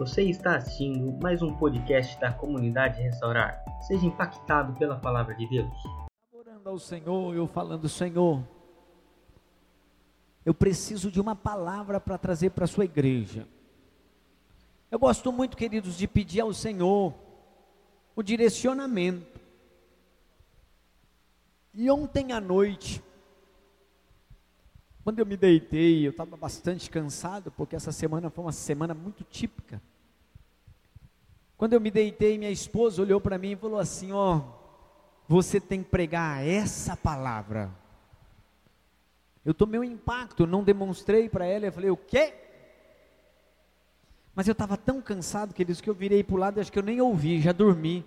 Você está assistindo mais um podcast da comunidade Restaurar. Seja impactado pela palavra de Deus. Orando ao Senhor, eu falando, Senhor, eu preciso de uma palavra para trazer para a sua igreja. Eu gosto muito, queridos, de pedir ao Senhor o direcionamento. E ontem à noite, quando eu me deitei, eu estava bastante cansado, porque essa semana foi uma semana muito típica. Quando eu me deitei, minha esposa olhou para mim e falou assim: Ó, você tem que pregar essa palavra. Eu tomei um impacto, não demonstrei para ela, eu falei: O quê? Mas eu estava tão cansado, queridos, que eu virei para o lado e acho que eu nem ouvi, já dormi.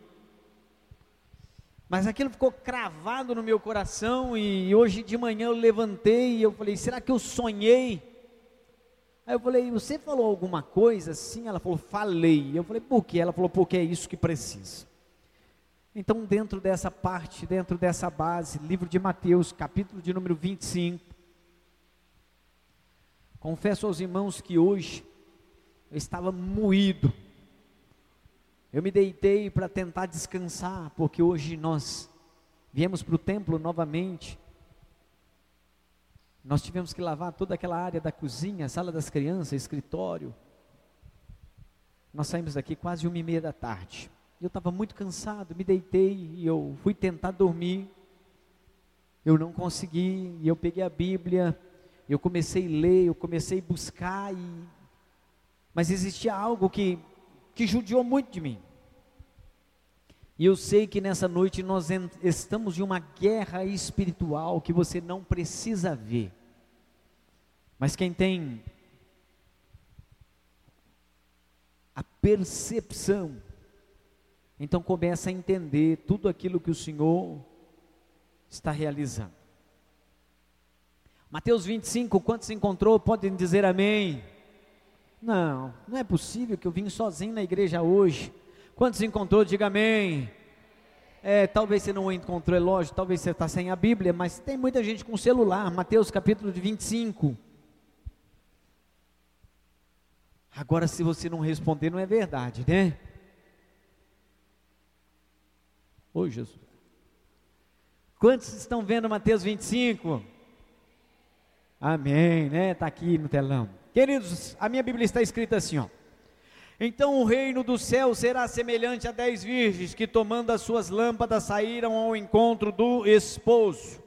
Mas aquilo ficou cravado no meu coração e hoje de manhã eu levantei e eu falei: será que eu sonhei? Aí eu falei, você falou alguma coisa assim? Ela falou, falei. Eu falei, por quê? Ela falou, porque é isso que precisa. Então, dentro dessa parte, dentro dessa base, livro de Mateus, capítulo de número 25. Confesso aos irmãos que hoje eu estava moído. Eu me deitei para tentar descansar, porque hoje nós viemos para o templo novamente nós tivemos que lavar toda aquela área da cozinha, sala das crianças, escritório. Nós saímos daqui quase uma e meia da tarde. Eu estava muito cansado, me deitei e eu fui tentar dormir. Eu não consegui, e eu peguei a Bíblia, eu comecei a ler, eu comecei a buscar, e... mas existia algo que, que judiou muito de mim. E eu sei que nessa noite nós estamos em uma guerra espiritual que você não precisa ver. Mas quem tem a percepção, então começa a entender tudo aquilo que o Senhor está realizando. Mateus 25, quantos encontrou? Podem dizer amém. Não, não é possível que eu vim sozinho na igreja hoje. Quantos encontrou? Diga amém. É, talvez você não encontrou, é lógico, talvez você está sem a Bíblia, mas tem muita gente com celular. Mateus capítulo 25. Agora, se você não responder, não é verdade, né? Ô Jesus. Quantos estão vendo Mateus 25? Amém, né? Está aqui no telão. Queridos, a minha Bíblia está escrita assim, ó. Então o reino do céu será semelhante a dez virgens que, tomando as suas lâmpadas, saíram ao encontro do esposo.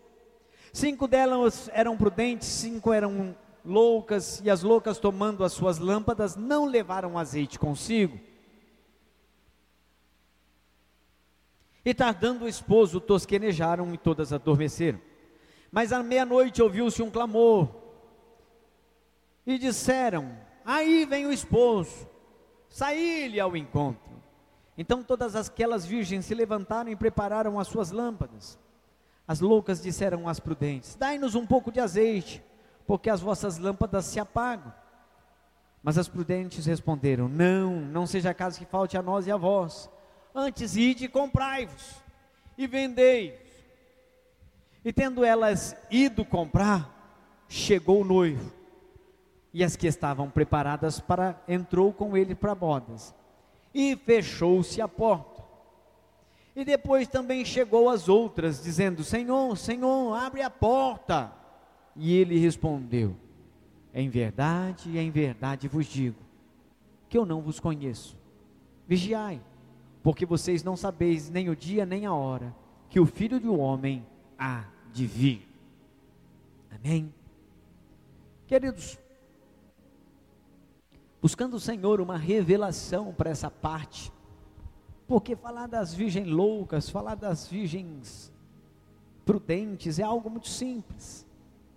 Cinco delas eram prudentes, cinco eram loucas, e as loucas, tomando as suas lâmpadas, não levaram azeite consigo. E tardando o esposo, tosquenejaram e todas adormeceram. Mas à meia-noite ouviu-se um clamor, e disseram: Aí vem o esposo saí-lhe ao encontro. Então todas aquelas virgens se levantaram e prepararam as suas lâmpadas. As loucas disseram às prudentes: Dai-nos um pouco de azeite, porque as vossas lâmpadas se apagam. Mas as prudentes responderam: Não, não seja caso que falte a nós e a vós. Antes ide e comprai-vos e vendei-vos. E tendo elas ido comprar, chegou o noivo e as que estavam preparadas para entrou com ele para bodas. E fechou-se a porta. E depois também chegou as outras, dizendo: Senhor, Senhor, abre a porta. E ele respondeu: Em verdade, em verdade vos digo, que eu não vos conheço. Vigiai, porque vocês não sabeis nem o dia nem a hora que o filho do homem há de vir. Amém? Queridos, buscando o Senhor uma revelação para essa parte. Porque falar das virgens loucas, falar das virgens prudentes é algo muito simples.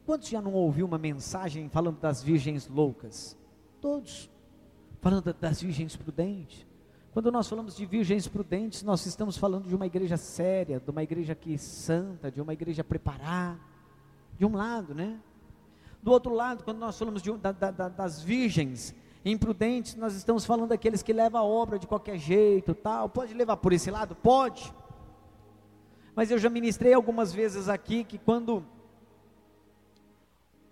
Quantos já não ouviu uma mensagem falando das virgens loucas? Todos. Falando das virgens prudentes. Quando nós falamos de virgens prudentes, nós estamos falando de uma igreja séria, de uma igreja que é santa, de uma igreja preparada. De um lado, né? Do outro lado, quando nós falamos de, da, da, das virgens Imprudentes, nós estamos falando daqueles que levam a obra de qualquer jeito, tal. Pode levar por esse lado? Pode. Mas eu já ministrei algumas vezes aqui que quando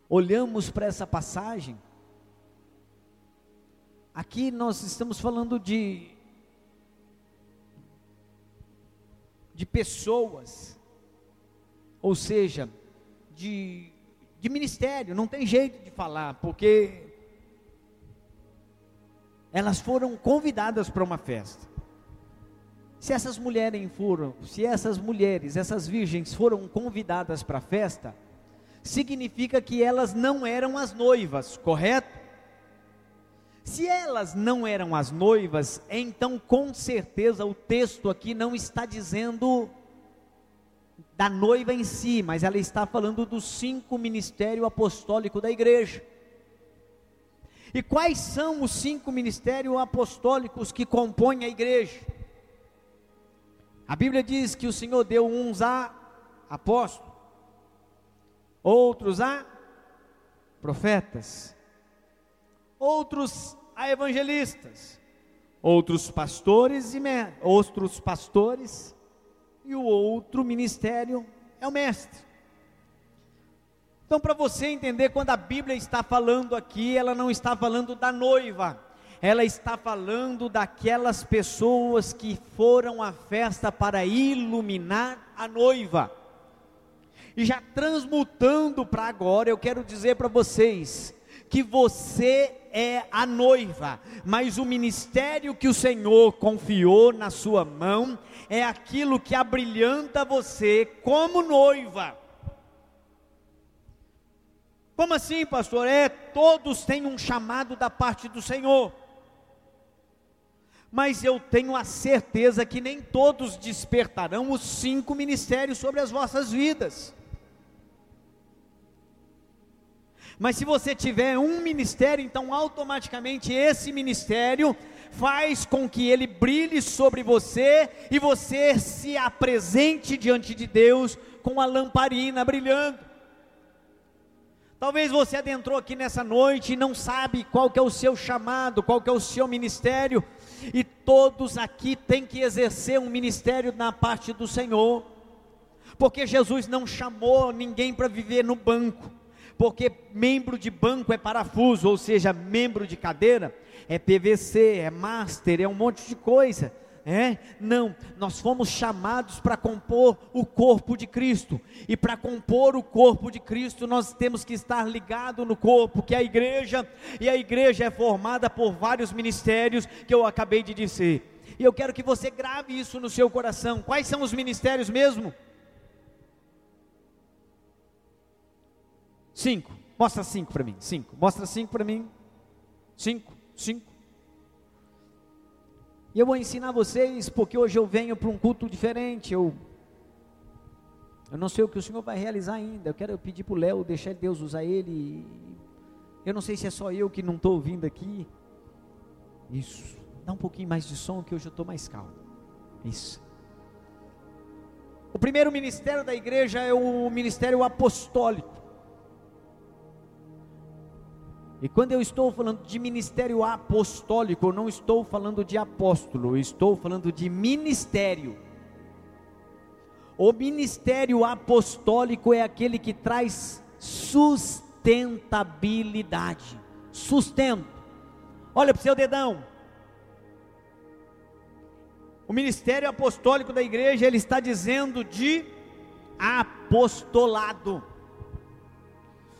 olhamos para essa passagem, aqui nós estamos falando de de pessoas, ou seja, de, de ministério, não tem jeito de falar, porque elas foram convidadas para uma festa. Se essas mulheres foram, se essas mulheres, essas virgens foram convidadas para a festa, significa que elas não eram as noivas, correto? Se elas não eram as noivas, então com certeza o texto aqui não está dizendo da noiva em si, mas ela está falando dos cinco ministérios apostólicos da igreja. E quais são os cinco ministérios apostólicos que compõem a igreja? A Bíblia diz que o Senhor deu uns a apóstolos, outros a profetas, outros a evangelistas, outros pastores e outros pastores e o outro ministério é o mestre. Então, para você entender, quando a Bíblia está falando aqui, ela não está falando da noiva, ela está falando daquelas pessoas que foram à festa para iluminar a noiva. E já transmutando para agora, eu quero dizer para vocês que você é a noiva, mas o ministério que o Senhor confiou na sua mão é aquilo que abrilhanta você como noiva. Como assim, pastor? É, todos têm um chamado da parte do Senhor. Mas eu tenho a certeza que nem todos despertarão os cinco ministérios sobre as vossas vidas. Mas se você tiver um ministério, então automaticamente esse ministério faz com que ele brilhe sobre você e você se apresente diante de Deus com a lamparina brilhando. Talvez você adentrou aqui nessa noite e não sabe qual que é o seu chamado, qual que é o seu ministério, e todos aqui têm que exercer um ministério na parte do Senhor, porque Jesus não chamou ninguém para viver no banco, porque membro de banco é parafuso, ou seja, membro de cadeira é PVC, é master, é um monte de coisa. É? Não, nós fomos chamados para compor o corpo de Cristo. E para compor o corpo de Cristo, nós temos que estar ligado no corpo, que é a igreja, e a igreja é formada por vários ministérios que eu acabei de dizer. E eu quero que você grave isso no seu coração. Quais são os ministérios mesmo? Cinco. Mostra cinco para mim. Cinco. Mostra cinco para mim. Cinco. Cinco. E eu vou ensinar vocês, porque hoje eu venho para um culto diferente. Eu, eu não sei o que o Senhor vai realizar ainda. Eu quero pedir para o Léo deixar Deus usar ele. Eu não sei se é só eu que não estou ouvindo aqui. Isso. Dá um pouquinho mais de som que hoje eu estou mais calmo. Isso. O primeiro ministério da igreja é o ministério apostólico. E quando eu estou falando de ministério apostólico, eu não estou falando de apóstolo, eu estou falando de ministério. O ministério apostólico é aquele que traz sustentabilidade. Sustento. Olha para o seu dedão. O ministério apostólico da igreja, ele está dizendo de apostolado.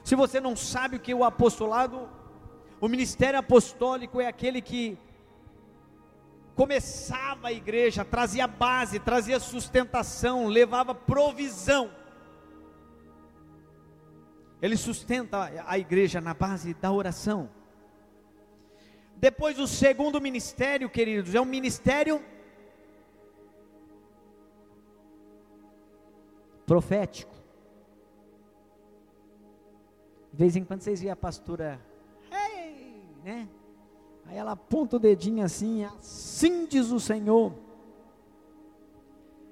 Se você não sabe o que é o apostolado, o ministério apostólico é aquele que começava a igreja, trazia base, trazia sustentação, levava provisão. Ele sustenta a igreja na base da oração. Depois o segundo ministério, queridos, é um ministério profético. De vez em quando vocês veem a pastora, hey, né? Aí ela aponta o dedinho assim, assim diz o Senhor.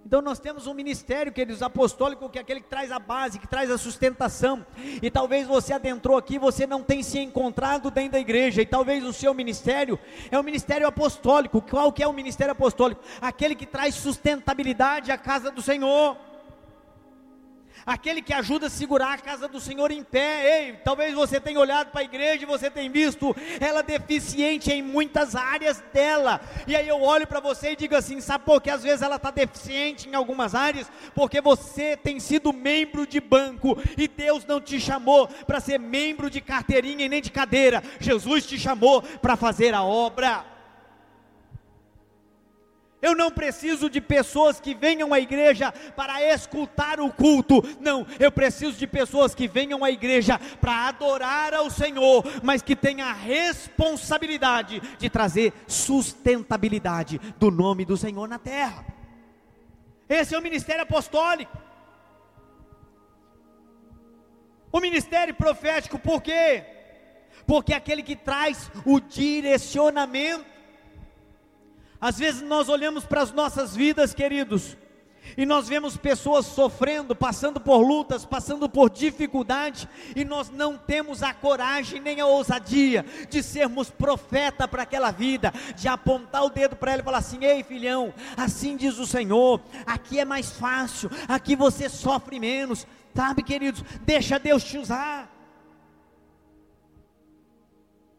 Então nós temos um ministério, queridos, apostólico, que é aquele que traz a base, que traz a sustentação. E talvez você adentrou aqui, você não tenha se encontrado dentro da igreja, e talvez o seu ministério é o ministério apostólico. Qual que é o ministério apostólico? Aquele que traz sustentabilidade à casa do Senhor aquele que ajuda a segurar a casa do Senhor em pé. Ei, talvez você tenha olhado para a igreja e você tenha visto ela deficiente em muitas áreas dela. E aí eu olho para você e digo assim: sabe por que às vezes ela está deficiente em algumas áreas? Porque você tem sido membro de banco e Deus não te chamou para ser membro de carteirinha e nem de cadeira. Jesus te chamou para fazer a obra. Eu não preciso de pessoas que venham à igreja para escutar o culto. Não, eu preciso de pessoas que venham à igreja para adorar ao Senhor, mas que tenham a responsabilidade de trazer sustentabilidade do nome do Senhor na terra. Esse é o ministério apostólico. O ministério profético, por quê? Porque é aquele que traz o direcionamento às vezes nós olhamos para as nossas vidas, queridos, e nós vemos pessoas sofrendo, passando por lutas, passando por dificuldade, e nós não temos a coragem nem a ousadia de sermos profeta para aquela vida, de apontar o dedo para ela e falar assim: ei filhão, assim diz o Senhor, aqui é mais fácil, aqui você sofre menos, sabe, queridos, deixa Deus te usar.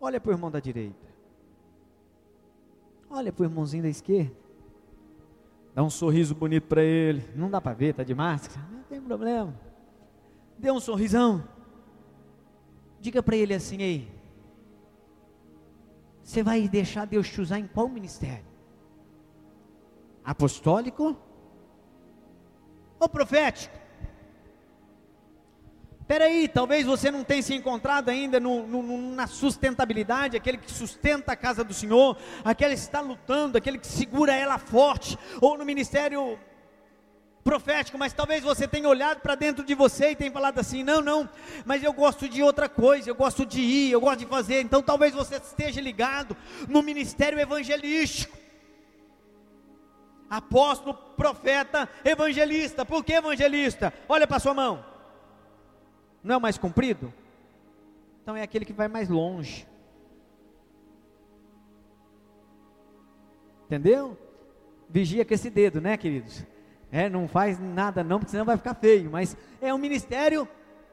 Olha para o irmão da direita. Olha para o irmãozinho da esquerda. Dá um sorriso bonito para ele. Não dá para ver, está de máscara. Não tem problema. Dê um sorrisão. Diga para ele assim: Ei, você vai deixar Deus te usar em qual ministério? Apostólico ou profético? Peraí, talvez você não tenha se encontrado ainda no, no, na sustentabilidade, aquele que sustenta a casa do Senhor, aquele que está lutando, aquele que segura ela forte, ou no ministério profético, mas talvez você tenha olhado para dentro de você e tenha falado assim: não, não, mas eu gosto de outra coisa, eu gosto de ir, eu gosto de fazer. Então talvez você esteja ligado no ministério evangelístico. Apóstolo, profeta, evangelista. Por que evangelista? Olha para sua mão. Não é o mais comprido? Então é aquele que vai mais longe. Entendeu? Vigia com esse dedo, né, queridos? É, não faz nada não, porque senão vai ficar feio. Mas é um ministério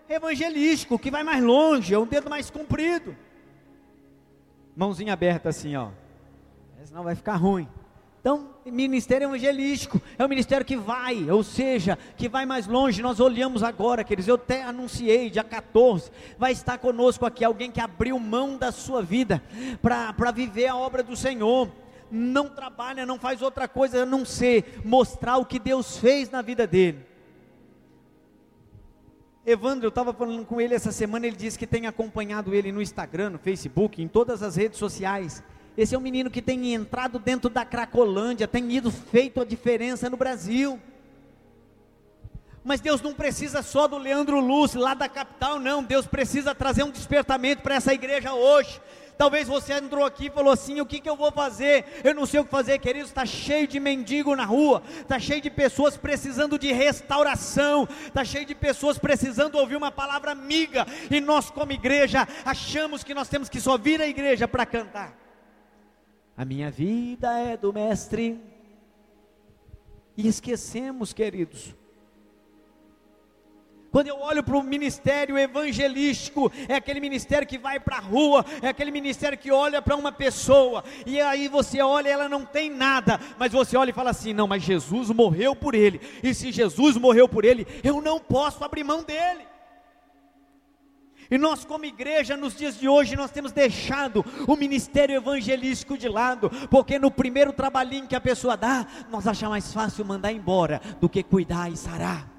evangelístico que vai mais longe, é um dedo mais comprido. Mãozinha aberta assim, ó. Senão vai ficar ruim. Então, ministério evangelístico é um ministério que vai, ou seja, que vai mais longe. Nós olhamos agora, queridos. Eu até anunciei, dia 14, vai estar conosco aqui alguém que abriu mão da sua vida para viver a obra do Senhor. Não trabalha, não faz outra coisa a não ser mostrar o que Deus fez na vida dele. Evandro, eu estava falando com ele essa semana, ele disse que tem acompanhado ele no Instagram, no Facebook, em todas as redes sociais. Esse é um menino que tem entrado dentro da Cracolândia, tem ido feito a diferença no Brasil. Mas Deus não precisa só do Leandro Lúcio, lá da capital, não. Deus precisa trazer um despertamento para essa igreja hoje. Talvez você entrou aqui e falou assim: o que, que eu vou fazer? Eu não sei o que fazer, queridos. Está cheio de mendigo na rua, está cheio de pessoas precisando de restauração, está cheio de pessoas precisando ouvir uma palavra amiga. E nós, como igreja, achamos que nós temos que só vir à igreja para cantar. A minha vida é do Mestre. E esquecemos, queridos. Quando eu olho para o ministério evangelístico, é aquele ministério que vai para a rua, é aquele ministério que olha para uma pessoa, e aí você olha, ela não tem nada, mas você olha e fala assim: não, mas Jesus morreu por ele, e se Jesus morreu por ele, eu não posso abrir mão dele. E nós, como igreja, nos dias de hoje, nós temos deixado o ministério evangelístico de lado, porque no primeiro trabalhinho que a pessoa dá, nós achamos mais fácil mandar embora do que cuidar e sarar,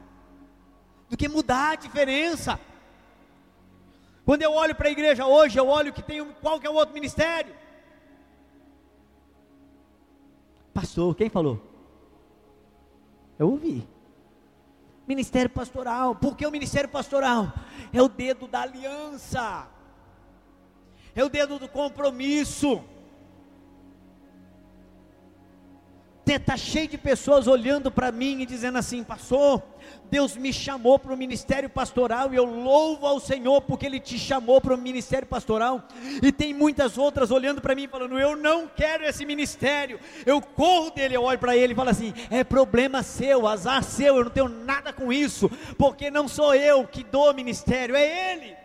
do que mudar a diferença. Quando eu olho para a igreja hoje, eu olho que tem qual que é o outro ministério? Pastor, quem falou? Eu ouvi. Ministério pastoral. Por que o ministério pastoral? É o dedo da aliança. É o dedo do compromisso. Está cheio de pessoas olhando para mim e dizendo assim, pastor, Deus me chamou para o ministério pastoral e eu louvo ao Senhor porque Ele te chamou para o ministério pastoral. E tem muitas outras olhando para mim falando, eu não quero esse ministério. Eu corro dele, eu olho para ele e falo assim: é problema seu, azar seu, eu não tenho nada com isso, porque não sou eu que dou o ministério, é Ele.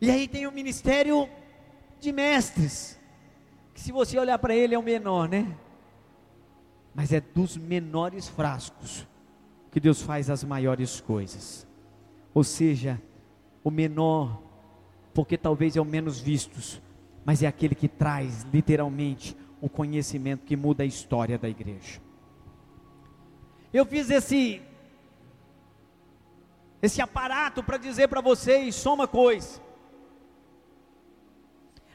E aí tem o ministério de mestres, que se você olhar para ele é o menor, né? Mas é dos menores frascos que Deus faz as maiores coisas. Ou seja, o menor, porque talvez é o menos vistos, mas é aquele que traz literalmente o conhecimento que muda a história da igreja. Eu fiz esse esse aparato para dizer para vocês só uma coisa.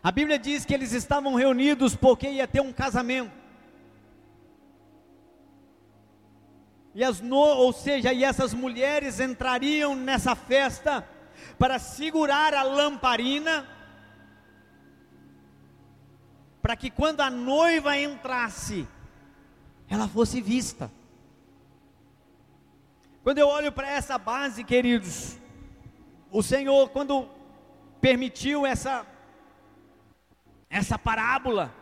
A Bíblia diz que eles estavam reunidos porque ia ter um casamento. E as no, ou seja, e essas mulheres entrariam nessa festa para segurar a lamparina, para que quando a noiva entrasse, ela fosse vista. Quando eu olho para essa base, queridos, o Senhor, quando permitiu essa essa parábola,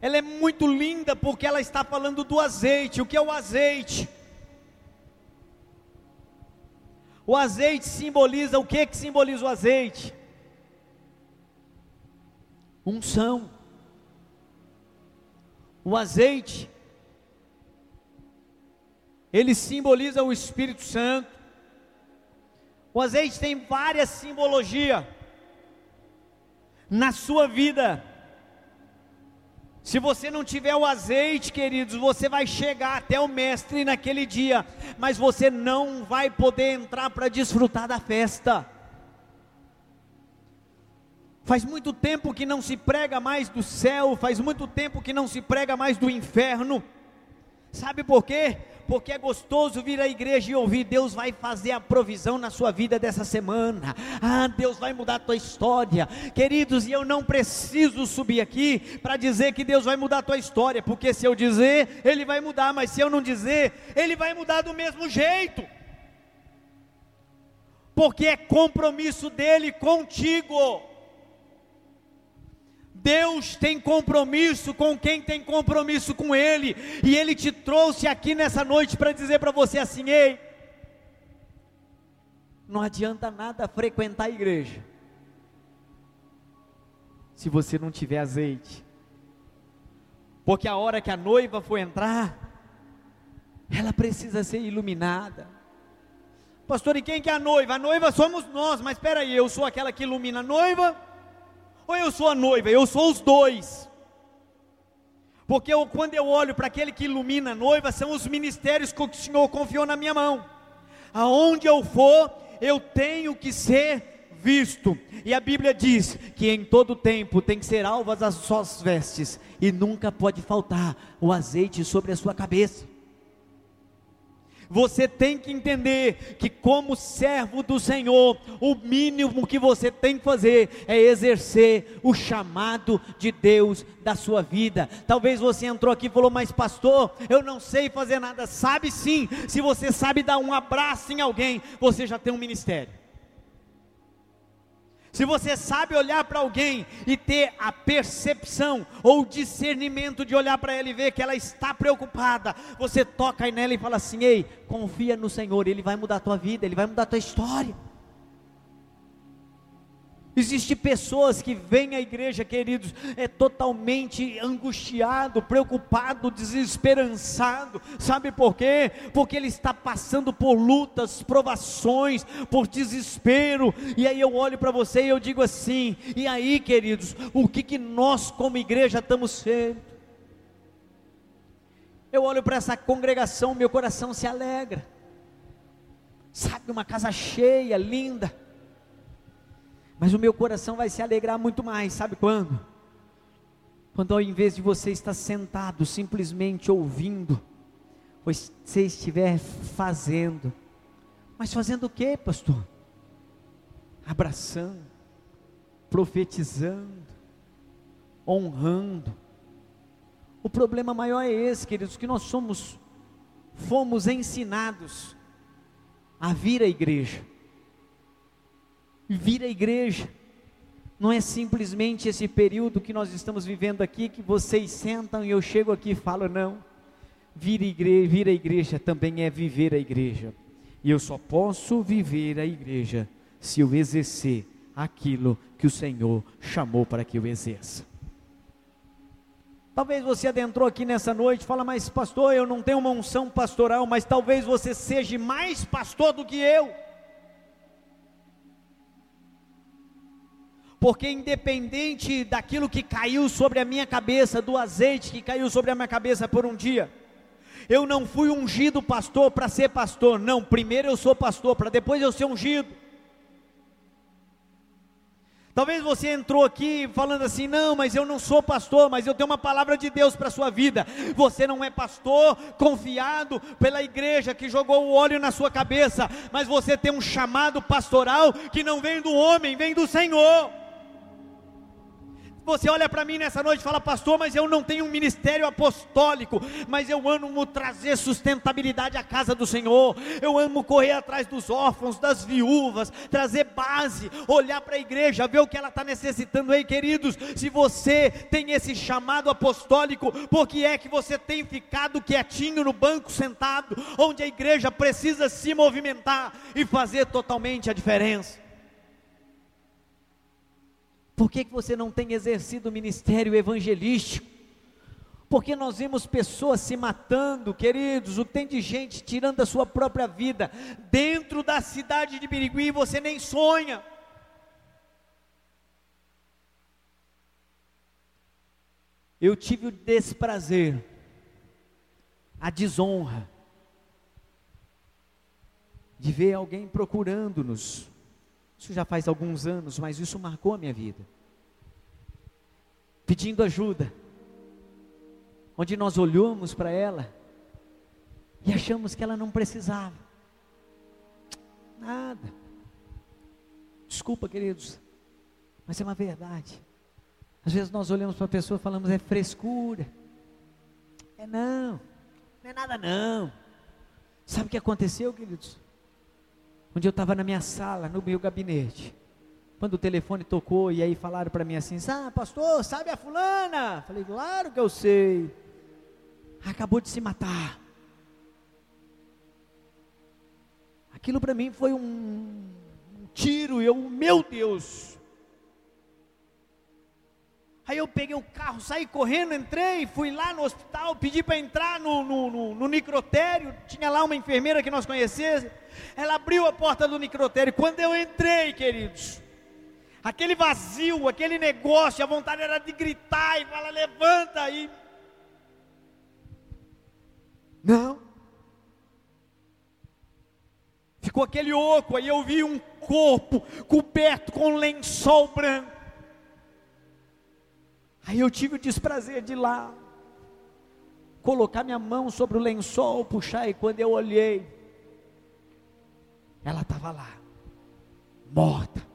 ela é muito linda porque ela está falando do azeite. O que é o azeite? O azeite simboliza o que que simboliza o azeite? Unção. O azeite ele simboliza o Espírito Santo. O azeite tem várias simbologias na sua vida. Se você não tiver o azeite, queridos, você vai chegar até o mestre naquele dia, mas você não vai poder entrar para desfrutar da festa. Faz muito tempo que não se prega mais do céu, faz muito tempo que não se prega mais do inferno. Sabe por quê? Porque é gostoso vir à igreja e ouvir: Deus vai fazer a provisão na sua vida dessa semana. Ah, Deus vai mudar a tua história, queridos. E eu não preciso subir aqui para dizer que Deus vai mudar a tua história, porque se eu dizer, Ele vai mudar, mas se eu não dizer, Ele vai mudar do mesmo jeito, porque é compromisso dele contigo. Deus tem compromisso com quem tem compromisso com Ele, e Ele te trouxe aqui nessa noite para dizer para você assim: ei, não adianta nada frequentar a igreja, se você não tiver azeite, porque a hora que a noiva for entrar, ela precisa ser iluminada. Pastor, e quem que é a noiva? A noiva somos nós, mas espera aí, eu sou aquela que ilumina a noiva ou eu sou a noiva? Eu sou os dois. Porque eu, quando eu olho para aquele que ilumina a noiva, são os ministérios que o Senhor confiou na minha mão. Aonde eu for, eu tenho que ser visto. E a Bíblia diz que em todo tempo tem que ser alvas as suas vestes, e nunca pode faltar o azeite sobre a sua cabeça. Você tem que entender que, como servo do Senhor, o mínimo que você tem que fazer é exercer o chamado de Deus da sua vida. Talvez você entrou aqui e falou, mas pastor, eu não sei fazer nada. Sabe sim, se você sabe dar um abraço em alguém, você já tem um ministério. Se você sabe olhar para alguém e ter a percepção ou discernimento de olhar para ela e ver que ela está preocupada, você toca nela e fala assim: ei, confia no Senhor, Ele vai mudar a tua vida, Ele vai mudar a tua história. Existem pessoas que vêm à igreja, queridos, é totalmente angustiado, preocupado, desesperançado. Sabe por quê? Porque ele está passando por lutas, provações, por desespero. E aí eu olho para você e eu digo assim: e aí, queridos, o que que nós como igreja estamos sendo? Eu olho para essa congregação, meu coração se alegra. Sabe, uma casa cheia, linda mas o meu coração vai se alegrar muito mais, sabe quando? Quando ao invés de você estar sentado simplesmente ouvindo, você estiver fazendo. Mas fazendo o que, pastor? Abraçando, profetizando, honrando. O problema maior é esse, queridos, que nós somos, fomos ensinados a vir à igreja. Vir à igreja não é simplesmente esse período que nós estamos vivendo aqui, que vocês sentam e eu chego aqui e falo, não. Vir, igreja, vir à igreja também é viver a igreja. E eu só posso viver a igreja se eu exercer aquilo que o Senhor chamou para que eu exerça. Talvez você adentrou aqui nessa noite fala, mas pastor, eu não tenho uma unção pastoral, mas talvez você seja mais pastor do que eu. Porque independente daquilo que caiu sobre a minha cabeça, do azeite que caiu sobre a minha cabeça por um dia, eu não fui ungido pastor para ser pastor, não, primeiro eu sou pastor, para depois eu ser ungido. Talvez você entrou aqui falando assim: não, mas eu não sou pastor, mas eu tenho uma palavra de Deus para a sua vida. Você não é pastor confiado pela igreja que jogou o óleo na sua cabeça, mas você tem um chamado pastoral que não vem do homem, vem do Senhor. Você olha para mim nessa noite e fala, pastor, mas eu não tenho um ministério apostólico, mas eu amo trazer sustentabilidade à casa do Senhor, eu amo correr atrás dos órfãos, das viúvas, trazer base, olhar para a igreja, ver o que ela está necessitando. Ei, queridos, se você tem esse chamado apostólico, por que é que você tem ficado quietinho no banco sentado, onde a igreja precisa se movimentar e fazer totalmente a diferença? Por que, que você não tem exercido o ministério evangelístico? Porque nós vemos pessoas se matando, queridos, o que tem de gente tirando a sua própria vida dentro da cidade de Birigui você nem sonha. Eu tive o desprazer, a desonra, de ver alguém procurando-nos, isso já faz alguns anos, mas isso marcou a minha vida. Pedindo ajuda. Onde nós olhamos para ela e achamos que ela não precisava. Nada. Desculpa, queridos, mas é uma verdade. Às vezes nós olhamos para a pessoa e falamos, é frescura. É não, não é nada não. Sabe o que aconteceu, queridos? Dia eu estava na minha sala, no meu gabinete. Quando o telefone tocou e aí falaram para mim assim: Ah, pastor, sabe a fulana? Falei, claro que eu sei. Acabou de se matar. Aquilo para mim foi um, um tiro, eu, meu Deus. Aí eu peguei o carro, saí correndo, entrei, fui lá no hospital, pedi para entrar no, no, no, no. Tinha lá uma enfermeira que nós conhecemos. Ela abriu a porta do necrotério. Quando eu entrei, queridos, aquele vazio, aquele negócio, a vontade era de gritar e falar: levanta aí. Não. Ficou aquele oco, aí eu vi um corpo coberto com um lençol branco. Aí eu tive o desprazer de ir lá, colocar minha mão sobre o lençol, puxar, e quando eu olhei, ela estava lá, morta.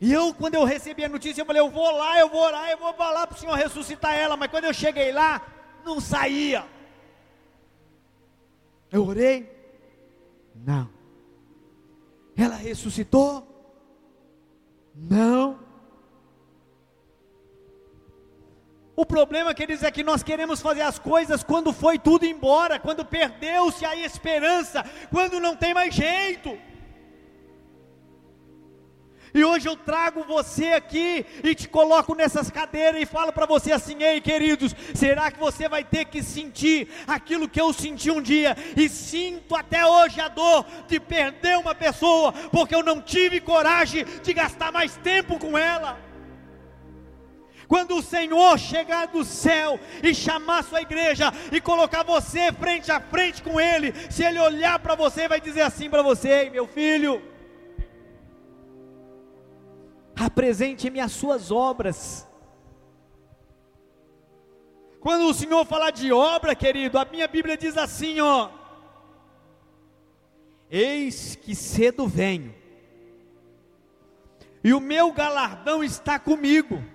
E eu, quando eu recebi a notícia, eu falei: eu vou lá, eu vou orar, eu vou falar para o Senhor ressuscitar ela. Mas quando eu cheguei lá, não saía. Eu orei, não. Ela ressuscitou? Não. O problema, queridos, é que nós queremos fazer as coisas quando foi tudo embora, quando perdeu-se a esperança, quando não tem mais jeito. E hoje eu trago você aqui e te coloco nessas cadeiras e falo para você assim: ei, queridos, será que você vai ter que sentir aquilo que eu senti um dia e sinto até hoje a dor de perder uma pessoa, porque eu não tive coragem de gastar mais tempo com ela? Quando o Senhor chegar do céu e chamar sua igreja e colocar você frente a frente com Ele, se Ele olhar para você, vai dizer assim para você: meu filho, apresente-me as suas obras. Quando o Senhor falar de obra, querido, a minha Bíblia diz assim, ó: Eis que cedo venho, e o meu galardão está comigo,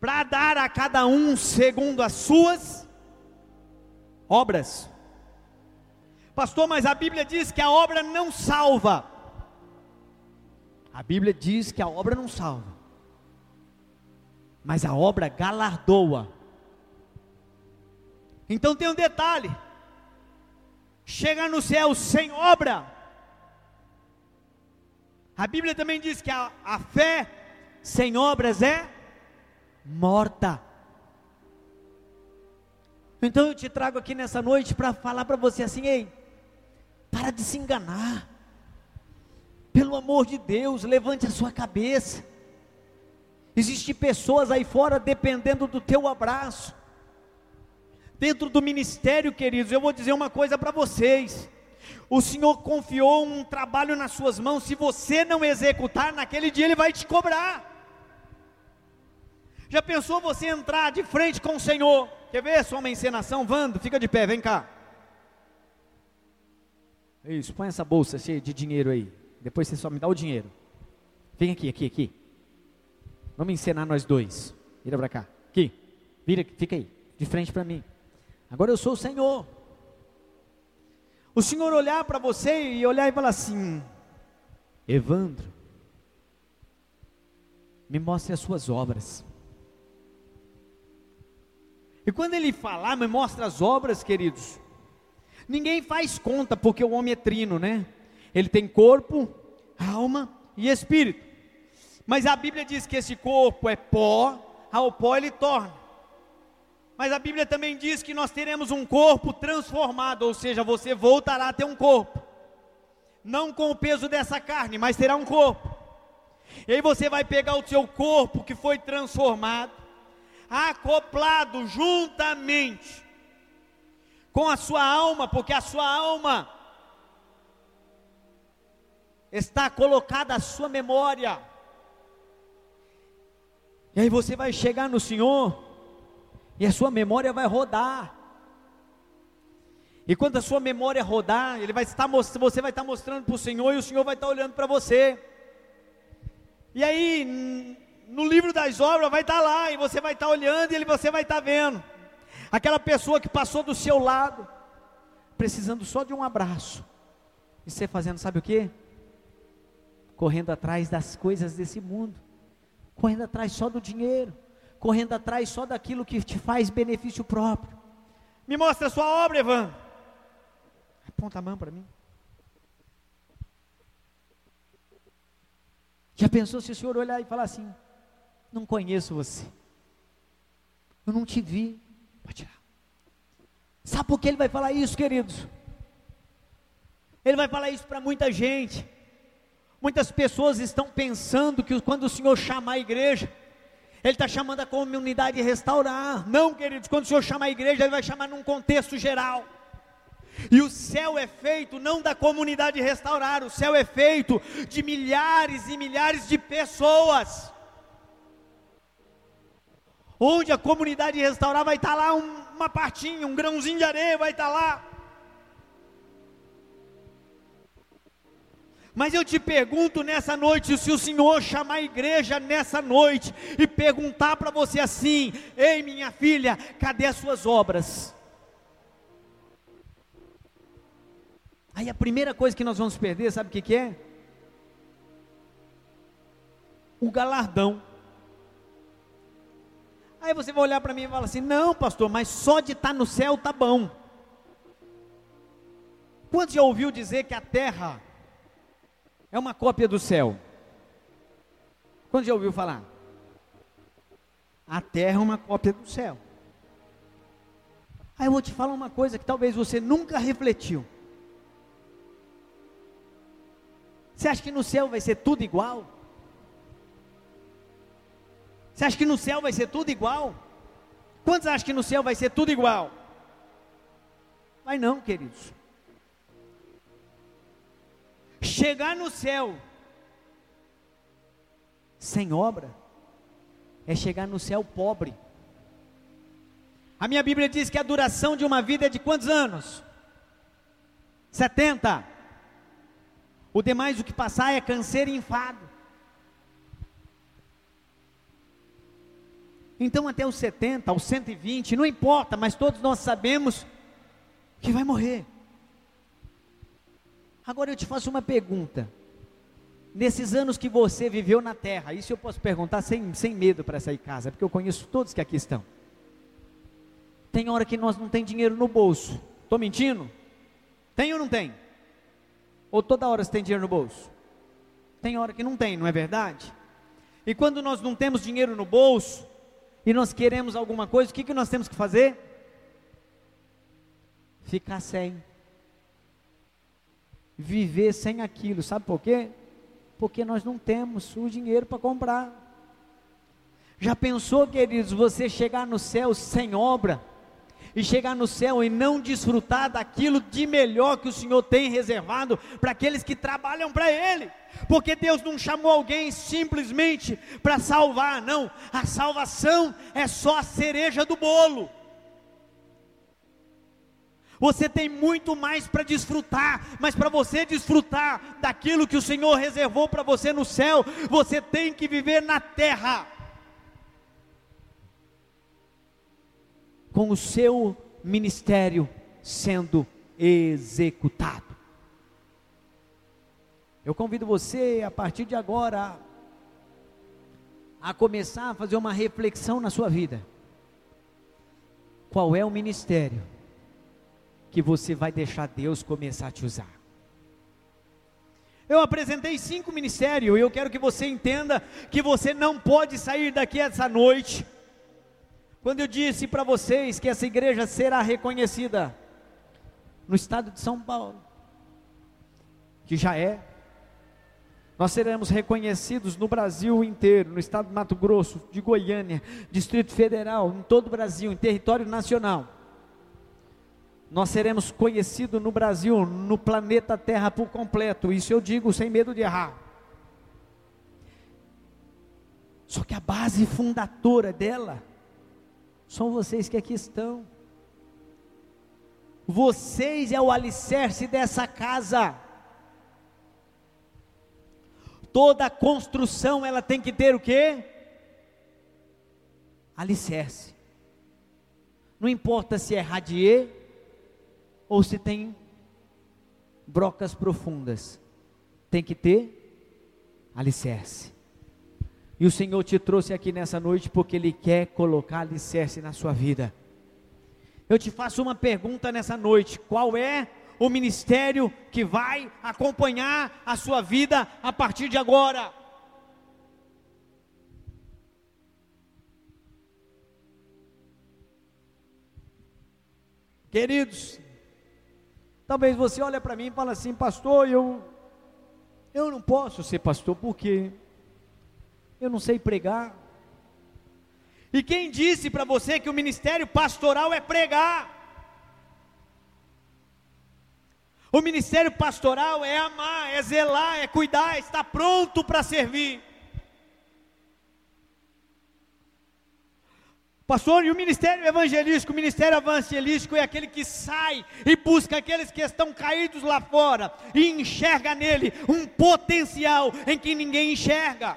para dar a cada um segundo as suas obras. Pastor, mas a Bíblia diz que a obra não salva. A Bíblia diz que a obra não salva, mas a obra galardoa. Então tem um detalhe: chega no céu sem obra. A Bíblia também diz que a, a fé sem obras é morta. Então eu te trago aqui nessa noite para falar para você assim, ei, para de se enganar. Pelo amor de Deus, levante a sua cabeça. Existem pessoas aí fora dependendo do teu abraço. Dentro do ministério, queridos, eu vou dizer uma coisa para vocês. O Senhor confiou um trabalho nas suas mãos. Se você não executar, naquele dia Ele vai te cobrar. Já pensou você entrar de frente com o Senhor? Quer ver só uma encenação? Vando, fica de pé, vem cá. Isso, põe essa bolsa cheia de dinheiro aí. Depois você só me dá o dinheiro. Vem aqui, aqui, aqui. Vamos encenar nós dois. Vira para cá. Aqui. Vira, fica aí. De frente para mim. Agora eu sou o Senhor. O Senhor olhar para você e olhar e falar assim: Evandro, me mostre as suas obras. E quando ele falar, me mostra as obras, queridos. Ninguém faz conta, porque o homem é trino, né? Ele tem corpo, alma e espírito. Mas a Bíblia diz que esse corpo é pó, ao pó ele torna. Mas a Bíblia também diz que nós teremos um corpo transformado, ou seja, você voltará a ter um corpo. Não com o peso dessa carne, mas terá um corpo. E aí você vai pegar o seu corpo que foi transformado, acoplado juntamente com a sua alma, porque a sua alma está colocada a sua memória. E aí você vai chegar no Senhor e a sua memória vai rodar. E quando a sua memória rodar, ele vai estar você vai estar mostrando para o Senhor e o Senhor vai estar olhando para você. E aí no livro das obras vai estar lá, e você vai estar olhando e ele, você vai estar vendo. Aquela pessoa que passou do seu lado, precisando só de um abraço. E você fazendo, sabe o que? Correndo atrás das coisas desse mundo, correndo atrás só do dinheiro, correndo atrás só daquilo que te faz benefício próprio. Me mostra a sua obra, Evan. Aponta a mão para mim. Já pensou se o senhor olhar e falar assim: não conheço você. Eu não te vi. Pode tirar. Sabe por que ele vai falar isso, queridos? Ele vai falar isso para muita gente. Muitas pessoas estão pensando que quando o Senhor chamar a igreja, Ele está chamando a comunidade a restaurar. Não, queridos, quando o Senhor chamar a igreja, Ele vai chamar num contexto geral. E o céu é feito não da comunidade restaurar, o céu é feito de milhares e milhares de pessoas onde a comunidade restaurar vai estar lá um, uma partinha, um grãozinho de areia vai estar lá. Mas eu te pergunto nessa noite, se o Senhor chamar a igreja nessa noite e perguntar para você assim: Ei, minha filha, cadê as suas obras? Aí a primeira coisa que nós vamos perder, sabe o que, que é? O galardão. Aí você vai olhar para mim e falar assim: não, pastor, mas só de estar tá no céu tá bom. Quantos já ouviu dizer que a terra é uma cópia do céu? Quantos já ouviu falar? A terra é uma cópia do céu. Aí eu vou te falar uma coisa que talvez você nunca refletiu. Você acha que no céu vai ser tudo igual? Você acha que no céu vai ser tudo igual? Quantos acham que no céu vai ser tudo igual? Vai não, queridos. Chegar no céu sem obra é chegar no céu pobre. A minha Bíblia diz que a duração de uma vida é de quantos anos? 70. O demais o que passar é câncer e enfado. Então, até os 70, aos 120, não importa, mas todos nós sabemos que vai morrer. Agora eu te faço uma pergunta. Nesses anos que você viveu na terra, isso eu posso perguntar sem, sem medo para sair de casa, porque eu conheço todos que aqui estão. Tem hora que nós não tem dinheiro no bolso. Estou mentindo? Tem ou não tem? Ou toda hora você tem dinheiro no bolso? Tem hora que não tem, não é verdade? E quando nós não temos dinheiro no bolso e nós queremos alguma coisa, o que, que nós temos que fazer? Ficar sem. Viver sem aquilo, sabe por quê? Porque nós não temos o dinheiro para comprar. Já pensou, queridos, você chegar no céu sem obra? E chegar no céu e não desfrutar daquilo de melhor que o Senhor tem reservado para aqueles que trabalham para Ele. Porque Deus não chamou alguém simplesmente para salvar, não. A salvação é só a cereja do bolo. Você tem muito mais para desfrutar, mas para você desfrutar daquilo que o Senhor reservou para você no céu, você tem que viver na terra. Com o seu ministério sendo executado. Eu convido você a partir de agora a começar a fazer uma reflexão na sua vida. Qual é o ministério que você vai deixar Deus começar a te usar? Eu apresentei cinco ministérios e eu quero que você entenda que você não pode sair daqui essa noite quando eu disse para vocês que essa igreja será reconhecida no estado de São Paulo, que já é, nós seremos reconhecidos no Brasil inteiro, no estado de Mato Grosso, de Goiânia, Distrito Federal, em todo o Brasil, em território nacional. Nós seremos conhecidos no Brasil, no planeta Terra por completo, isso eu digo sem medo de errar. Só que a base fundadora dela são vocês que aqui estão. Vocês é o alicerce dessa casa. Toda construção ela tem que ter o quê? Alicerce. Não importa se é radier ou se tem brocas profundas. Tem que ter alicerce. E o Senhor te trouxe aqui nessa noite porque Ele quer colocar alicerce na sua vida. Eu te faço uma pergunta nessa noite: qual é o ministério que vai acompanhar a sua vida a partir de agora? Queridos, talvez você olhe para mim e fale assim, pastor, eu, eu não posso ser pastor, porque eu não sei pregar. E quem disse para você que o ministério pastoral é pregar? O ministério pastoral é amar, é zelar, é cuidar, é pronto para servir. Pastor, e o ministério evangelístico, o ministério evangelístico é aquele que sai e busca aqueles que estão caídos lá fora e enxerga nele um potencial em que ninguém enxerga.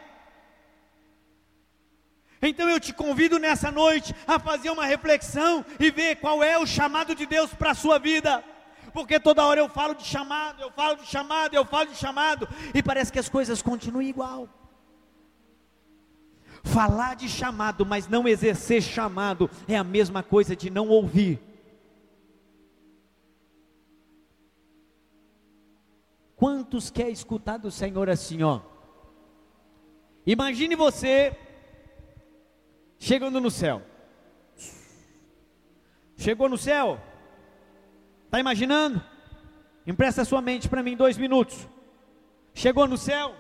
Então eu te convido nessa noite a fazer uma reflexão e ver qual é o chamado de Deus para a sua vida. Porque toda hora eu falo de chamado, eu falo de chamado, eu falo de chamado, e parece que as coisas continuam igual. Falar de chamado, mas não exercer chamado, é a mesma coisa de não ouvir. Quantos quer escutar do Senhor assim, ó? Imagine você chegando no céu. Chegou no céu? Está imaginando? Empresta sua mente para mim dois minutos. Chegou no céu?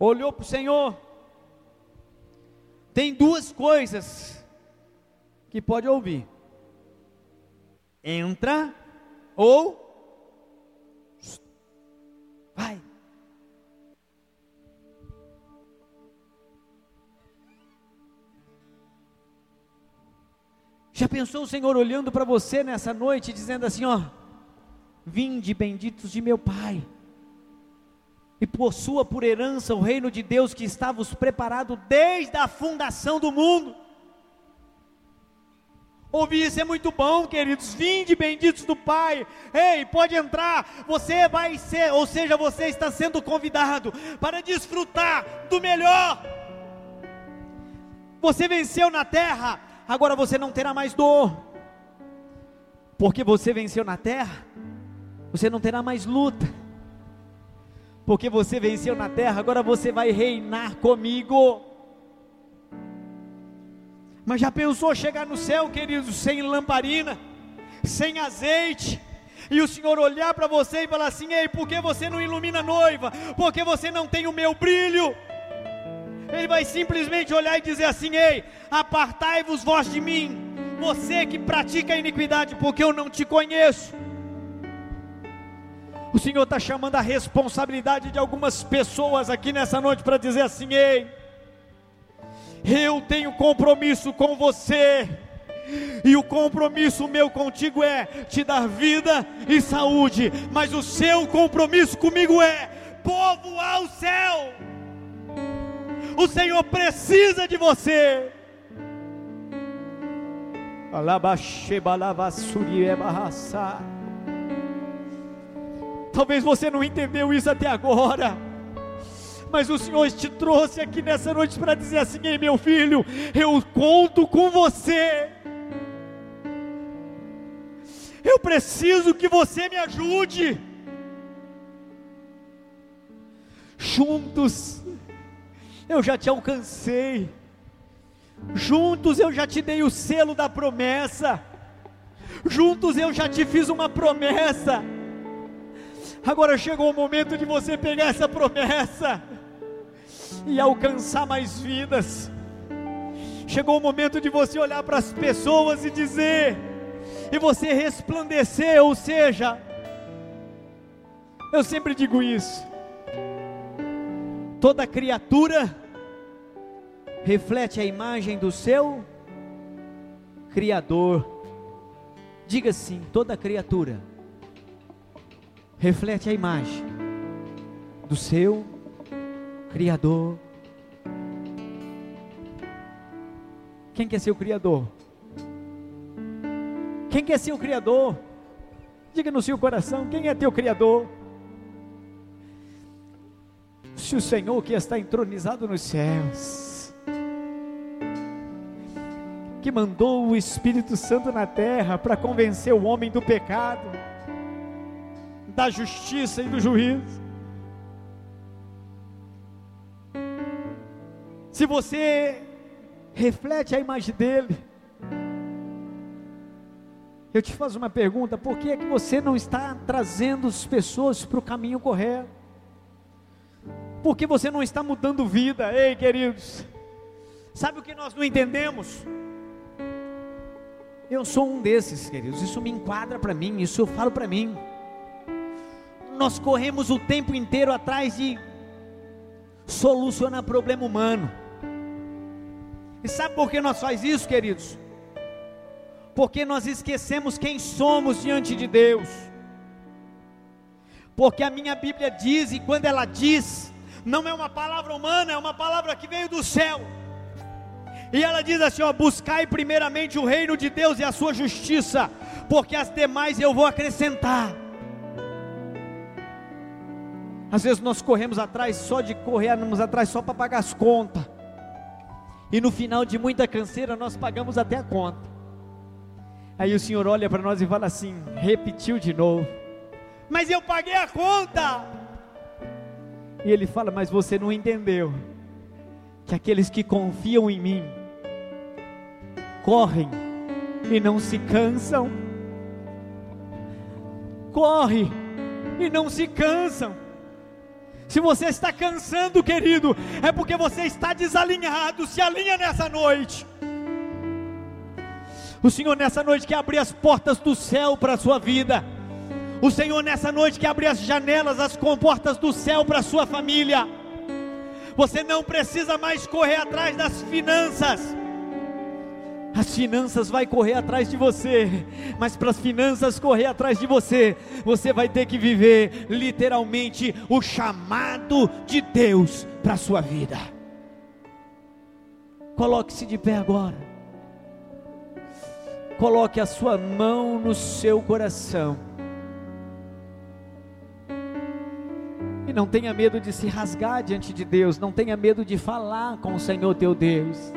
Olhou para o Senhor? Tem duas coisas que pode ouvir: entra ou vai. Já pensou o Senhor olhando para você nessa noite, dizendo assim: Ó, vinde benditos de meu Pai, e possua por herança o reino de Deus que estava preparado desde a fundação do mundo. Ouvir isso é muito bom, queridos. Vinde, benditos do Pai. Ei, pode entrar. Você vai ser, ou seja, você está sendo convidado para desfrutar do melhor. Você venceu na terra, agora você não terá mais dor. Porque você venceu na terra, você não terá mais luta. Porque você venceu na terra, agora você vai reinar comigo. Mas já pensou chegar no céu, queridos, sem lamparina, sem azeite, e o Senhor olhar para você e falar assim: Ei, por que você não ilumina a noiva? Porque você não tem o meu brilho? Ele vai simplesmente olhar e dizer assim: Ei, apartai-vos vós de mim, você que pratica a iniquidade, porque eu não te conheço. O Senhor está chamando a responsabilidade de algumas pessoas aqui nessa noite para dizer assim: Ei, eu tenho compromisso com você. E o compromisso meu contigo é te dar vida e saúde, mas o seu compromisso comigo é povoar o céu. O Senhor precisa de você. Talvez você não entendeu isso até agora mas o Senhor te trouxe aqui nessa noite para dizer assim: Ei, meu filho, eu conto com você. Eu preciso que você me ajude. Juntos, eu já te alcancei. Juntos eu já te dei o selo da promessa. Juntos eu já te fiz uma promessa. Agora chegou o momento de você pegar essa promessa e alcançar mais vidas. Chegou o momento de você olhar para as pessoas e dizer, e você resplandecer, ou seja, eu sempre digo isso, toda criatura reflete a imagem do seu Criador. Diga assim: toda criatura reflete a imagem do seu Criador. Quem quer ser o Criador? Quem quer ser o Criador? Diga no seu coração: quem é teu Criador? Se o Senhor que está entronizado nos céus, que mandou o Espírito Santo na terra para convencer o homem do pecado, da justiça e do juízo, se você reflete a imagem dele, eu te faço uma pergunta: por que é que você não está trazendo as pessoas para o caminho correto? Por que você não está mudando vida? Ei, queridos, sabe o que nós não entendemos? Eu sou um desses, queridos, isso me enquadra para mim, isso eu falo para mim. Nós corremos o tempo inteiro atrás de solucionar problema humano. E sabe por que nós faz isso, queridos? Porque nós esquecemos quem somos diante de Deus. Porque a minha Bíblia diz, e quando ela diz, não é uma palavra humana, é uma palavra que veio do céu. E ela diz assim: ó, buscai primeiramente o reino de Deus e a sua justiça, porque as demais eu vou acrescentar. Às vezes nós corremos atrás só de corrermos atrás só para pagar as contas. E no final de muita canseira nós pagamos até a conta. Aí o Senhor olha para nós e fala assim: repetiu de novo. Mas eu paguei a conta. E ele fala: Mas você não entendeu que aqueles que confiam em mim correm e não se cansam. Corre e não se cansam. Se você está cansando, querido, é porque você está desalinhado. Se alinha nessa noite. O Senhor nessa noite quer abrir as portas do céu para a sua vida. O Senhor nessa noite quer abrir as janelas, as comportas do céu para a sua família. Você não precisa mais correr atrás das finanças. as finanças vai correr atrás de você, mas para as finanças correr atrás de você, você vai ter que viver literalmente o chamado de Deus para a sua vida. Coloque-se de pé agora. Coloque a sua mão no seu coração. E não tenha medo de se rasgar diante de Deus, não tenha medo de falar com o Senhor teu Deus.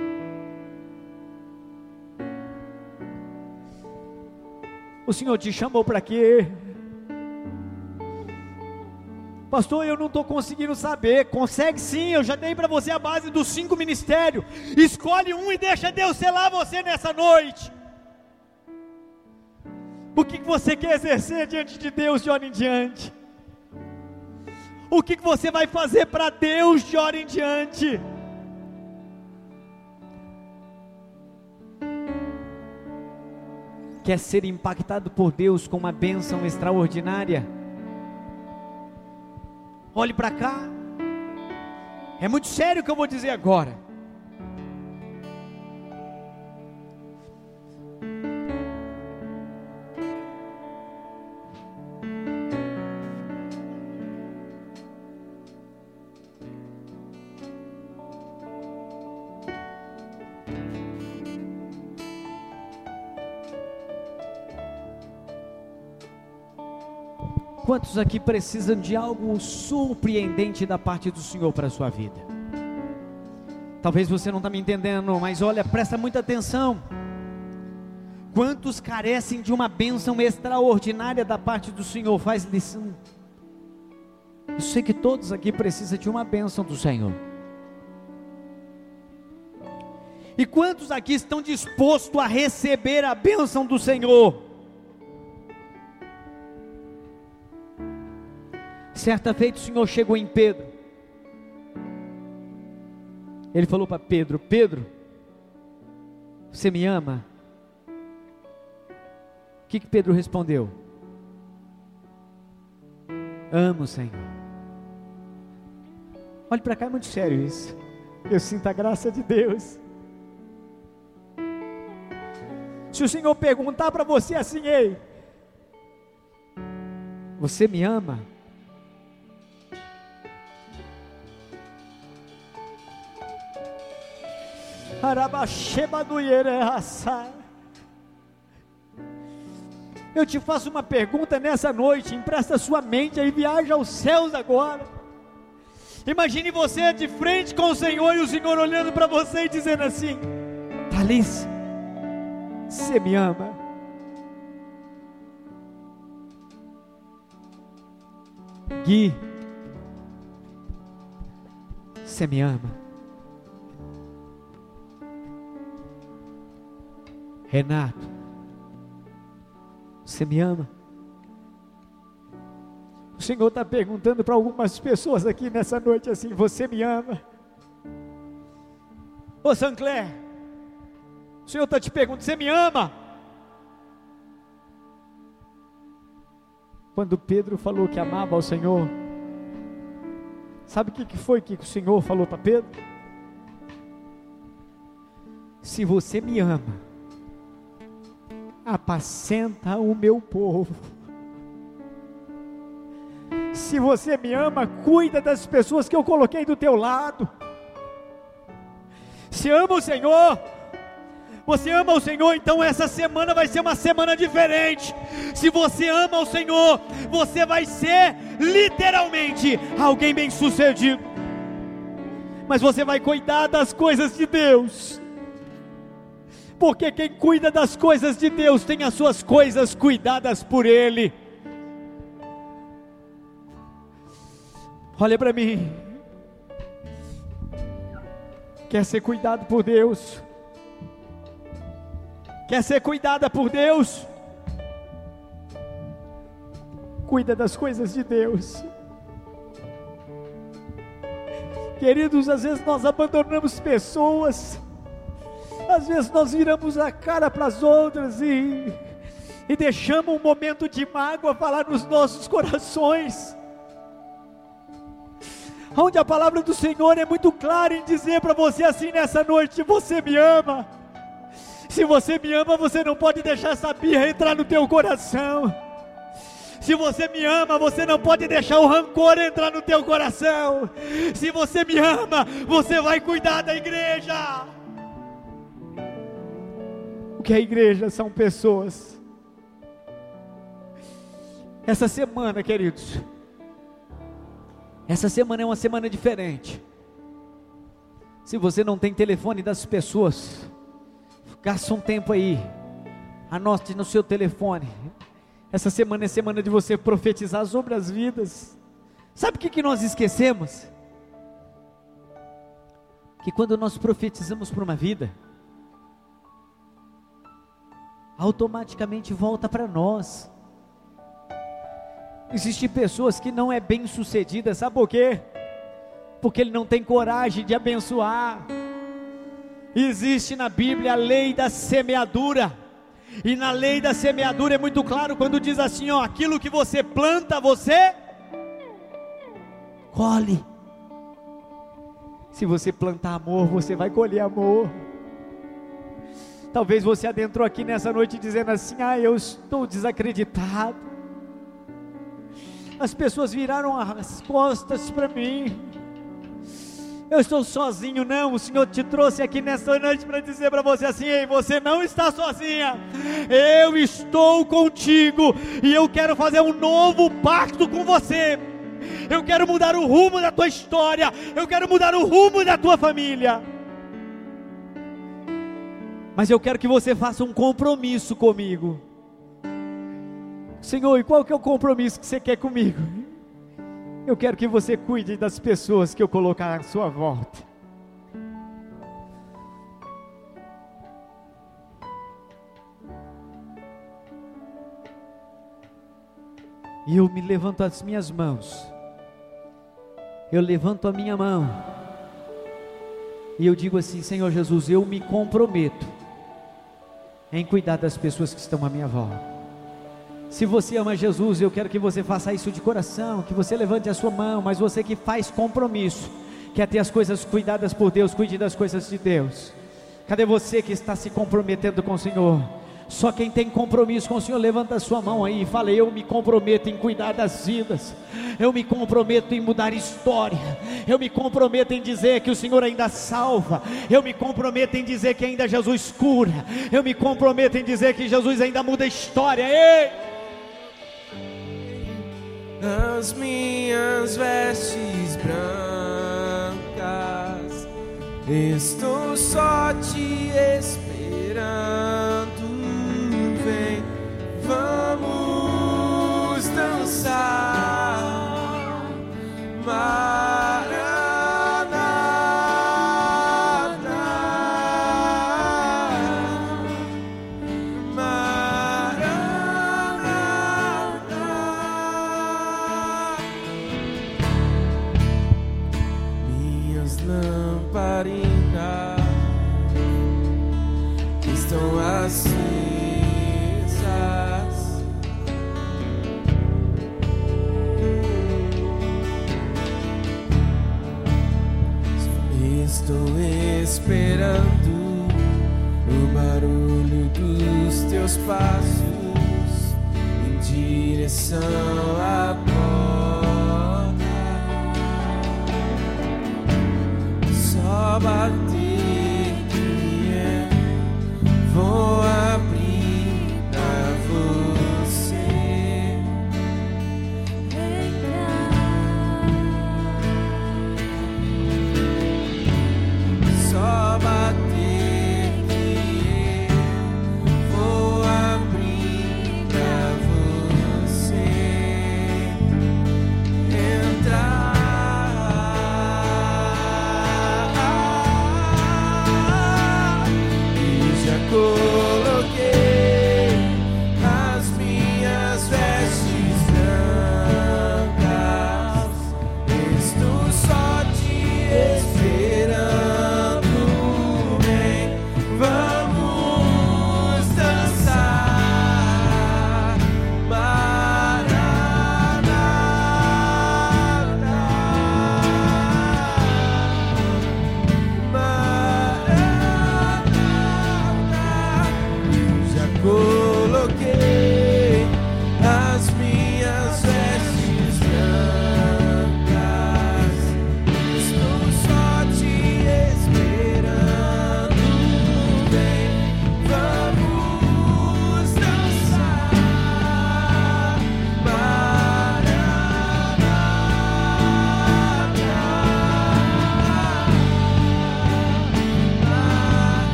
O Senhor te chamou para quê? Pastor, eu não estou conseguindo saber. Consegue sim, eu já dei para você a base dos cinco ministérios. Escolhe um e deixa Deus selar você nessa noite. O que, você quer exercer diante de Deus de hora em diante? O que, você vai fazer para Deus de hora em diante? Quer ser impactado por Deus com uma bênção extraordinária? Olhe para cá. É muito sério o que eu vou dizer agora. Quantos aqui precisam de algo surpreendente da parte do Senhor para a sua vida? Talvez você não está me entendendo, mas olha, presta muita atenção. Quantos carecem de uma bênção extraordinária da parte do Senhor? Faz lição. Eu sei que todos aqui precisam de uma bênção do Senhor. E quantos aqui estão dispostos a receber a bênção do Senhor? Certa feita o Senhor chegou em Pedro. Ele falou para Pedro: Pedro, você me ama? O que, que Pedro respondeu? Amo, Senhor. Olhe para cá, é muito sério isso. Eu sinto a graça de Deus. Se o Senhor perguntar para você assim, ei, você me ama? Eu te faço uma pergunta nessa noite, empresta sua mente e viaja aos céus agora. Imagine você de frente com o Senhor e o Senhor olhando para você e dizendo assim: Thalys, você me ama? Gui, você me ama? Renato, você me ama? O Senhor está perguntando para algumas pessoas aqui nessa noite assim: Você me ama? Ô Sancler, o Senhor está te perguntando: Você me ama? Quando Pedro falou que amava ao Senhor, sabe o que, que foi que o Senhor falou para Pedro? Se você me ama, apacenta o meu povo. Se você me ama, cuida das pessoas que eu coloquei do teu lado. Se ama o Senhor, você ama o Senhor, então essa semana vai ser uma semana diferente. Se você ama o Senhor, você vai ser literalmente alguém bem-sucedido. Mas você vai cuidar das coisas de Deus porque quem cuida das coisas de Deus tem as suas coisas cuidadas por Ele. Olha para mim. Quer ser cuidado por Deus? Quer ser cuidada por Deus? Cuida das coisas de Deus. Queridos, às vezes nós abandonamos pessoas às vezes nós viramos a cara para as outras e, e deixamos um momento de mágoa falar nos nossos corações. Onde a palavra do Senhor é muito clara em dizer para você assim nessa noite: você me ama. Se você me ama, você não pode deixar essa birra entrar no teu coração. Se você me ama, você não pode deixar o rancor entrar no teu coração. Se você me ama, você vai cuidar da igreja. O que é igreja são pessoas. Essa semana, queridos, essa semana é uma semana diferente. Se você não tem telefone das pessoas, gasta um tempo aí, anote no seu telefone. Essa semana é semana de você profetizar sobre as vidas. Sabe o que, que nós esquecemos? Que quando nós profetizamos para uma vida, automaticamente volta para nós. Existem pessoas que não é bem sucedida, sabe por quê? Porque ele não tem coragem de abençoar. Existe na Bíblia a lei da semeadura. E na lei da semeadura é muito claro quando diz assim, ó, aquilo que você planta, você colhe. Se você plantar amor, você vai colher amor. Talvez você adentrou aqui nessa noite dizendo assim: "Ah, eu estou desacreditado. As pessoas viraram as costas para mim eu estou sozinho, não. O Senhor te trouxe aqui nessa noite para dizer para você assim: Ei, você não está sozinha. Eu estou contigo e eu quero fazer um novo pacto com você. Eu quero mudar o rumo da tua história. Eu quero mudar o rumo da tua família. Mas eu quero que você faça um compromisso comigo. Senhor, e qual que é o compromisso que você quer comigo? Eu quero que você cuide das pessoas que eu colocar à sua volta. E eu me levanto as minhas mãos. Eu levanto a minha mão. E eu digo assim: Senhor Jesus, eu me comprometo em cuidar das pessoas que estão à minha volta. Se você ama Jesus, eu quero que você faça isso de coração, que você levante a sua mão, mas você que faz compromisso, quer ter as coisas cuidadas por Deus, cuide das coisas de Deus. Cadê você que está se comprometendo com o Senhor? Só quem tem compromisso com o Senhor, levanta a sua mão aí e fala: Eu me comprometo em cuidar das vidas, eu me comprometo em mudar história, eu me comprometo em dizer que o Senhor ainda salva, eu me comprometo em dizer que ainda Jesus cura, eu me comprometo em dizer que Jesus ainda muda história. Ei! as minhas vestes brancas. Estou só te esperando. Vem, vamos dançar. Mara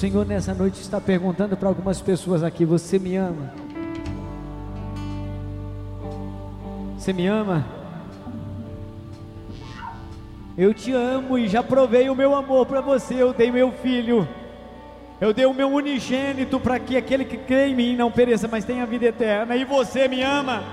Senhor nessa noite está perguntando para algumas pessoas aqui: Você me ama? Você me ama? Eu te amo e já provei o meu amor para você. Eu dei meu filho. Eu dei o meu unigênito para que aquele que crê em mim não pereça, mas tenha vida eterna. E você me ama?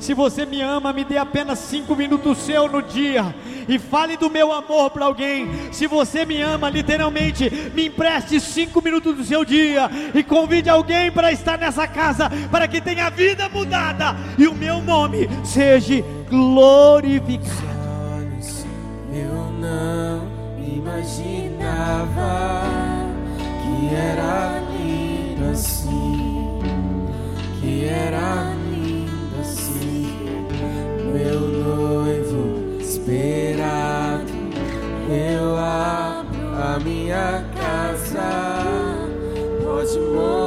Se você me ama, me dê apenas cinco minutos seu no dia e fale do meu amor para alguém. Se você me ama, literalmente, me empreste cinco minutos do seu dia e convide alguém para estar nessa casa, para que tenha vida mudada e o meu nome seja glorificado. Eu não imaginava que era lindo assim, que era lindo assim, meu noivo esperado. Eu abro a minha casa, pode morar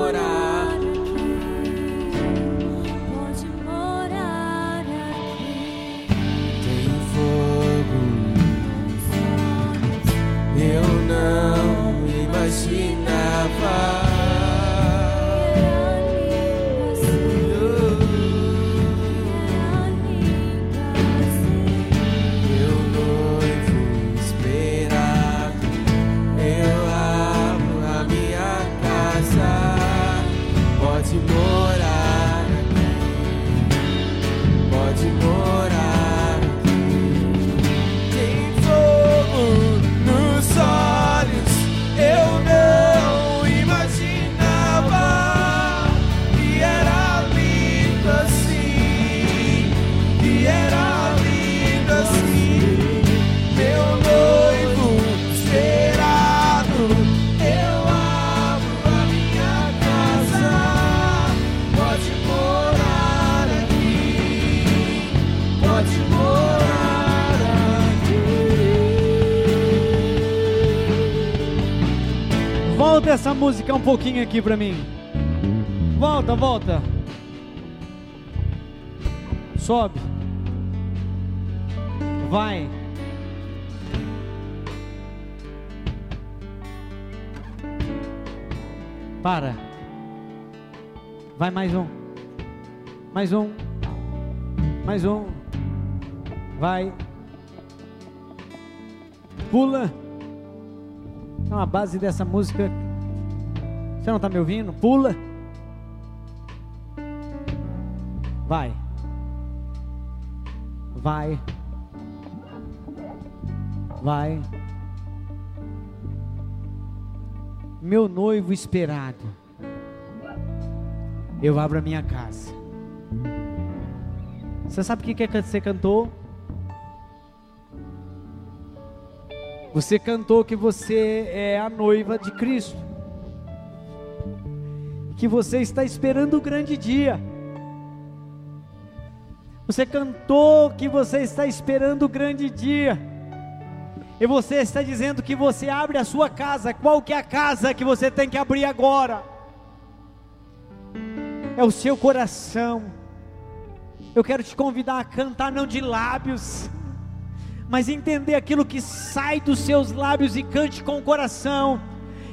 Essa música um pouquinho aqui para mim. Volta, volta. Sobe. Vai. Para. Vai mais um. Mais um. Mais um. Vai. Pula. Então a base dessa música. Você não está me ouvindo? Pula. Vai. Vai. Vai. Meu noivo esperado. Eu abro a minha casa. Você sabe o que que você cantou? Você cantou que você é a noiva de Cristo. Que você está esperando o grande dia. Você cantou que você está esperando o grande dia. E você está dizendo que você abre a sua casa. Qual que é a casa que você tem que abrir agora? É o seu coração. Eu quero te convidar a cantar não de lábios, mas entender aquilo que sai dos seus lábios e cante com o coração.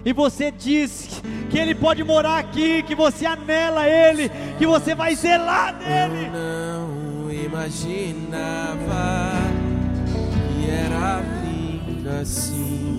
E você diz que Ele pode morar aqui, que você anela Ele, que você vai zelar nele. Eu não imaginava que era lindo assim.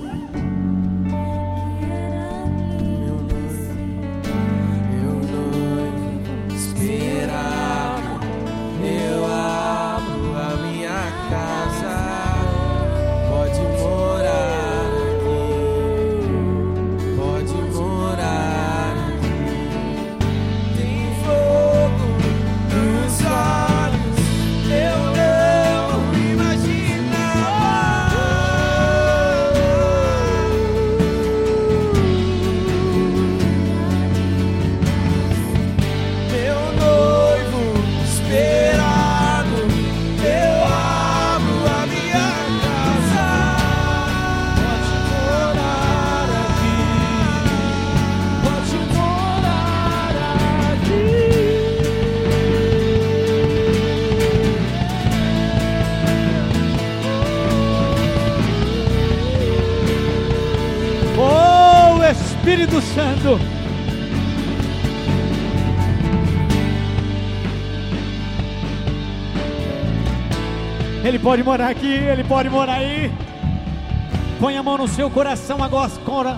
Santo. Ele pode morar aqui, ele pode morar aí. Põe a mão no seu coração agora,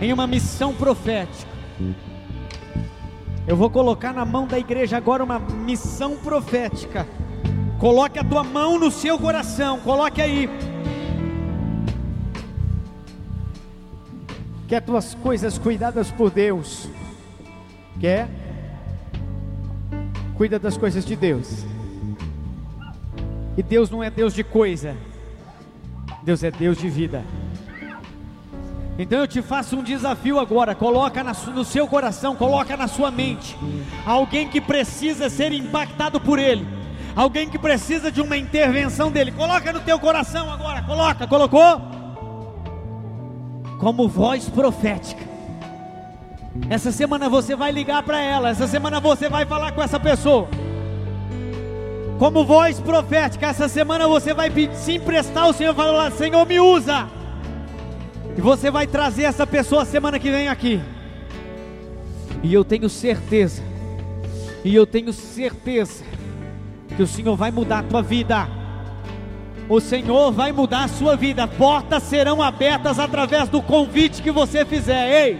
em uma missão profética. Eu vou colocar na mão da igreja agora uma missão profética. Coloque a tua mão no seu coração, coloque aí. Quer tuas coisas cuidadas por Deus? Quer? Cuida das coisas de Deus. E Deus não é Deus de coisa, Deus é Deus de vida. Então eu te faço um desafio agora, coloca no seu coração, coloca na sua mente, alguém que precisa ser impactado por Ele, alguém que precisa de uma intervenção dele, coloca no teu coração agora, coloca, colocou? Como voz profética. Essa semana você vai ligar para ela, essa semana você vai falar com essa pessoa. Como voz profética, essa semana você vai se emprestar ao Senhor e falar: Senhor, me usa. E você vai trazer essa pessoa semana que vem aqui. E eu tenho certeza, e eu tenho certeza, que o Senhor vai mudar a tua vida. O Senhor vai mudar a sua vida. Portas serão abertas através do convite que você fizer. Ei,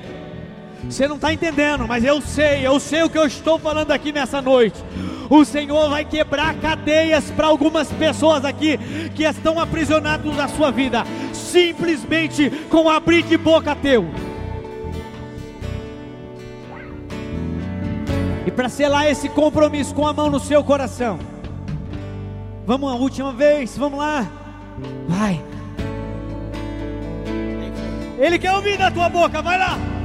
você não está entendendo, mas eu sei, eu sei o que eu estou falando aqui nessa noite. O Senhor vai quebrar cadeias para algumas pessoas aqui que estão aprisionadas na sua vida, simplesmente com abrir de boca teu. E para selar esse compromisso com a mão no seu coração, vamos a última vez, vamos lá, vai. Ele quer ouvir da tua boca, vai lá.